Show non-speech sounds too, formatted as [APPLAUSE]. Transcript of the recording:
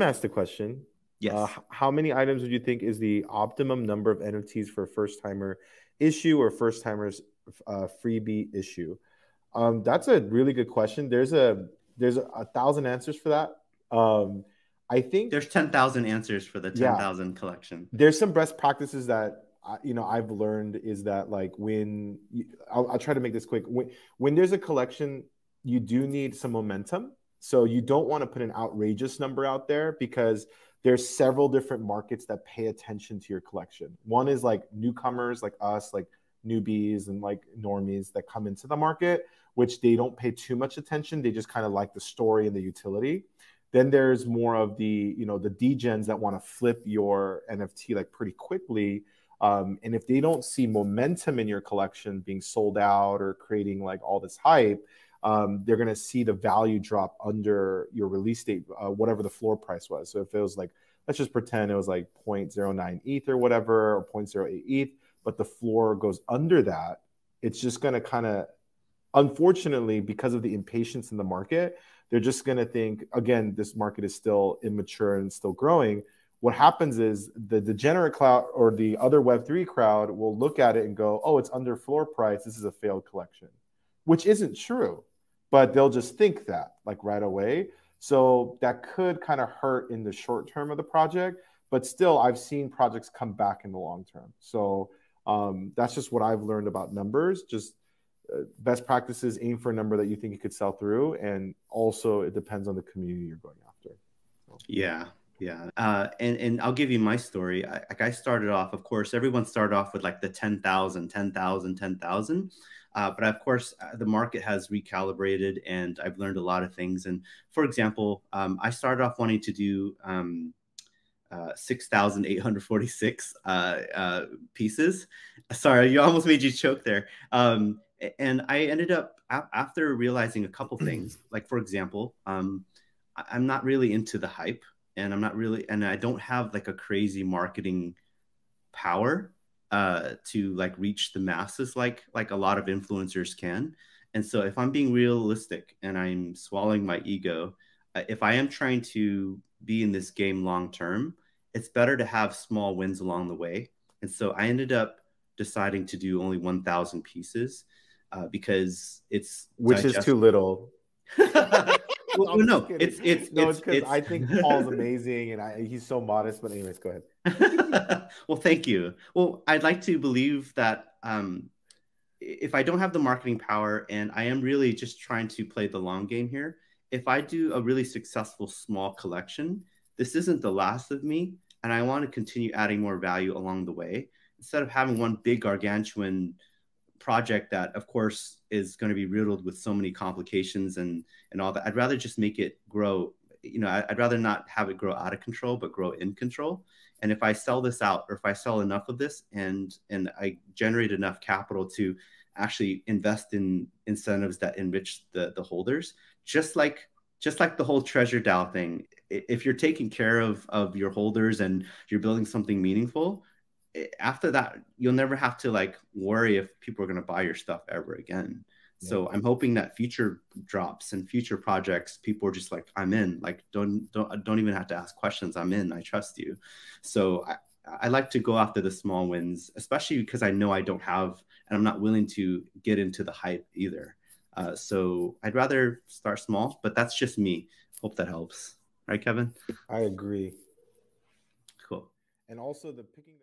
Tim asked the question. Yes. Uh, how many items would you think is the optimum number of NFTs for a first timer issue or first timers uh, freebie issue? Um, that's a really good question. There's a there's a, a thousand answers for that. Um, I think there's ten thousand answers for the ten thousand yeah, collection. There's some best practices that you know I've learned is that like when you, I'll, I'll try to make this quick. When when there's a collection, you do need some momentum. So you don't want to put an outrageous number out there because there's several different markets that pay attention to your collection. One is like newcomers like us, like newbies and like normies that come into the market, which they don't pay too much attention. They just kind of like the story and the utility. Then there's more of the, you know, the degens that want to flip your NFT like pretty quickly. Um, and if they don't see momentum in your collection being sold out or creating like all this hype, um, they're going to see the value drop under your release date, uh, whatever the floor price was. So if it was like, let's just pretend it was like 0.09 ETH or whatever, or 0.08 ETH, but the floor goes under that, it's just going to kind of, unfortunately, because of the impatience in the market, they're just going to think, again, this market is still immature and still growing. What happens is the degenerate crowd or the other Web3 crowd will look at it and go, oh, it's under floor price. This is a failed collection, which isn't true, but they'll just think that like right away. So that could kind of hurt in the short term of the project, but still, I've seen projects come back in the long term. So um, that's just what I've learned about numbers. Just uh, best practices, aim for a number that you think you could sell through, and also it depends on the community you're going after. So. Yeah, yeah, uh, and and I'll give you my story. I, like I started off, of course, everyone started off with like the 10,000, 10,000, 10,000. Uh, but of course, uh, the market has recalibrated, and I've learned a lot of things. And for example, um, I started off wanting to do um, uh, 6,846 uh, uh, pieces. Sorry, you almost made you choke there. Um, and I ended up after realizing a couple [CLEARS THROAT] things, like for example, um, I'm not really into the hype, and I'm not really, and I don't have like a crazy marketing power uh, to like reach the masses like like a lot of influencers can. And so, if I'm being realistic and I'm swallowing my ego, uh, if I am trying to be in this game long term, it's better to have small wins along the way. And so I ended up deciding to do only 1,000 pieces uh, because it's which is too little. [LAUGHS] [LAUGHS] well, no, it's it's no, it's because I think Paul's amazing and I, he's so modest. But anyways, go ahead. [LAUGHS] well, thank you. Well, I'd like to believe that um, if I don't have the marketing power and I am really just trying to play the long game here, if I do a really successful small collection, this isn't the last of me, and I want to continue adding more value along the way instead of having one big gargantuan project that of course is going to be riddled with so many complications and and all that. I'd rather just make it grow you know i'd rather not have it grow out of control but grow in control. And if i sell this out or if i sell enough of this and and i generate enough capital to actually invest in incentives that enrich the the holders just like just like the whole treasure dao thing if you're taking care of of your holders and you're building something meaningful after that you'll never have to like worry if people are going to buy your stuff ever again yeah. so i'm hoping that future drops and future projects people are just like i'm in like don't don't don't even have to ask questions i'm in i trust you so i I like to go after the small wins, especially because I know I don't have, and I'm not willing to get into the hype either. Uh, so I'd rather start small, but that's just me. Hope that helps. Right, Kevin? I agree. Cool. And also the picking.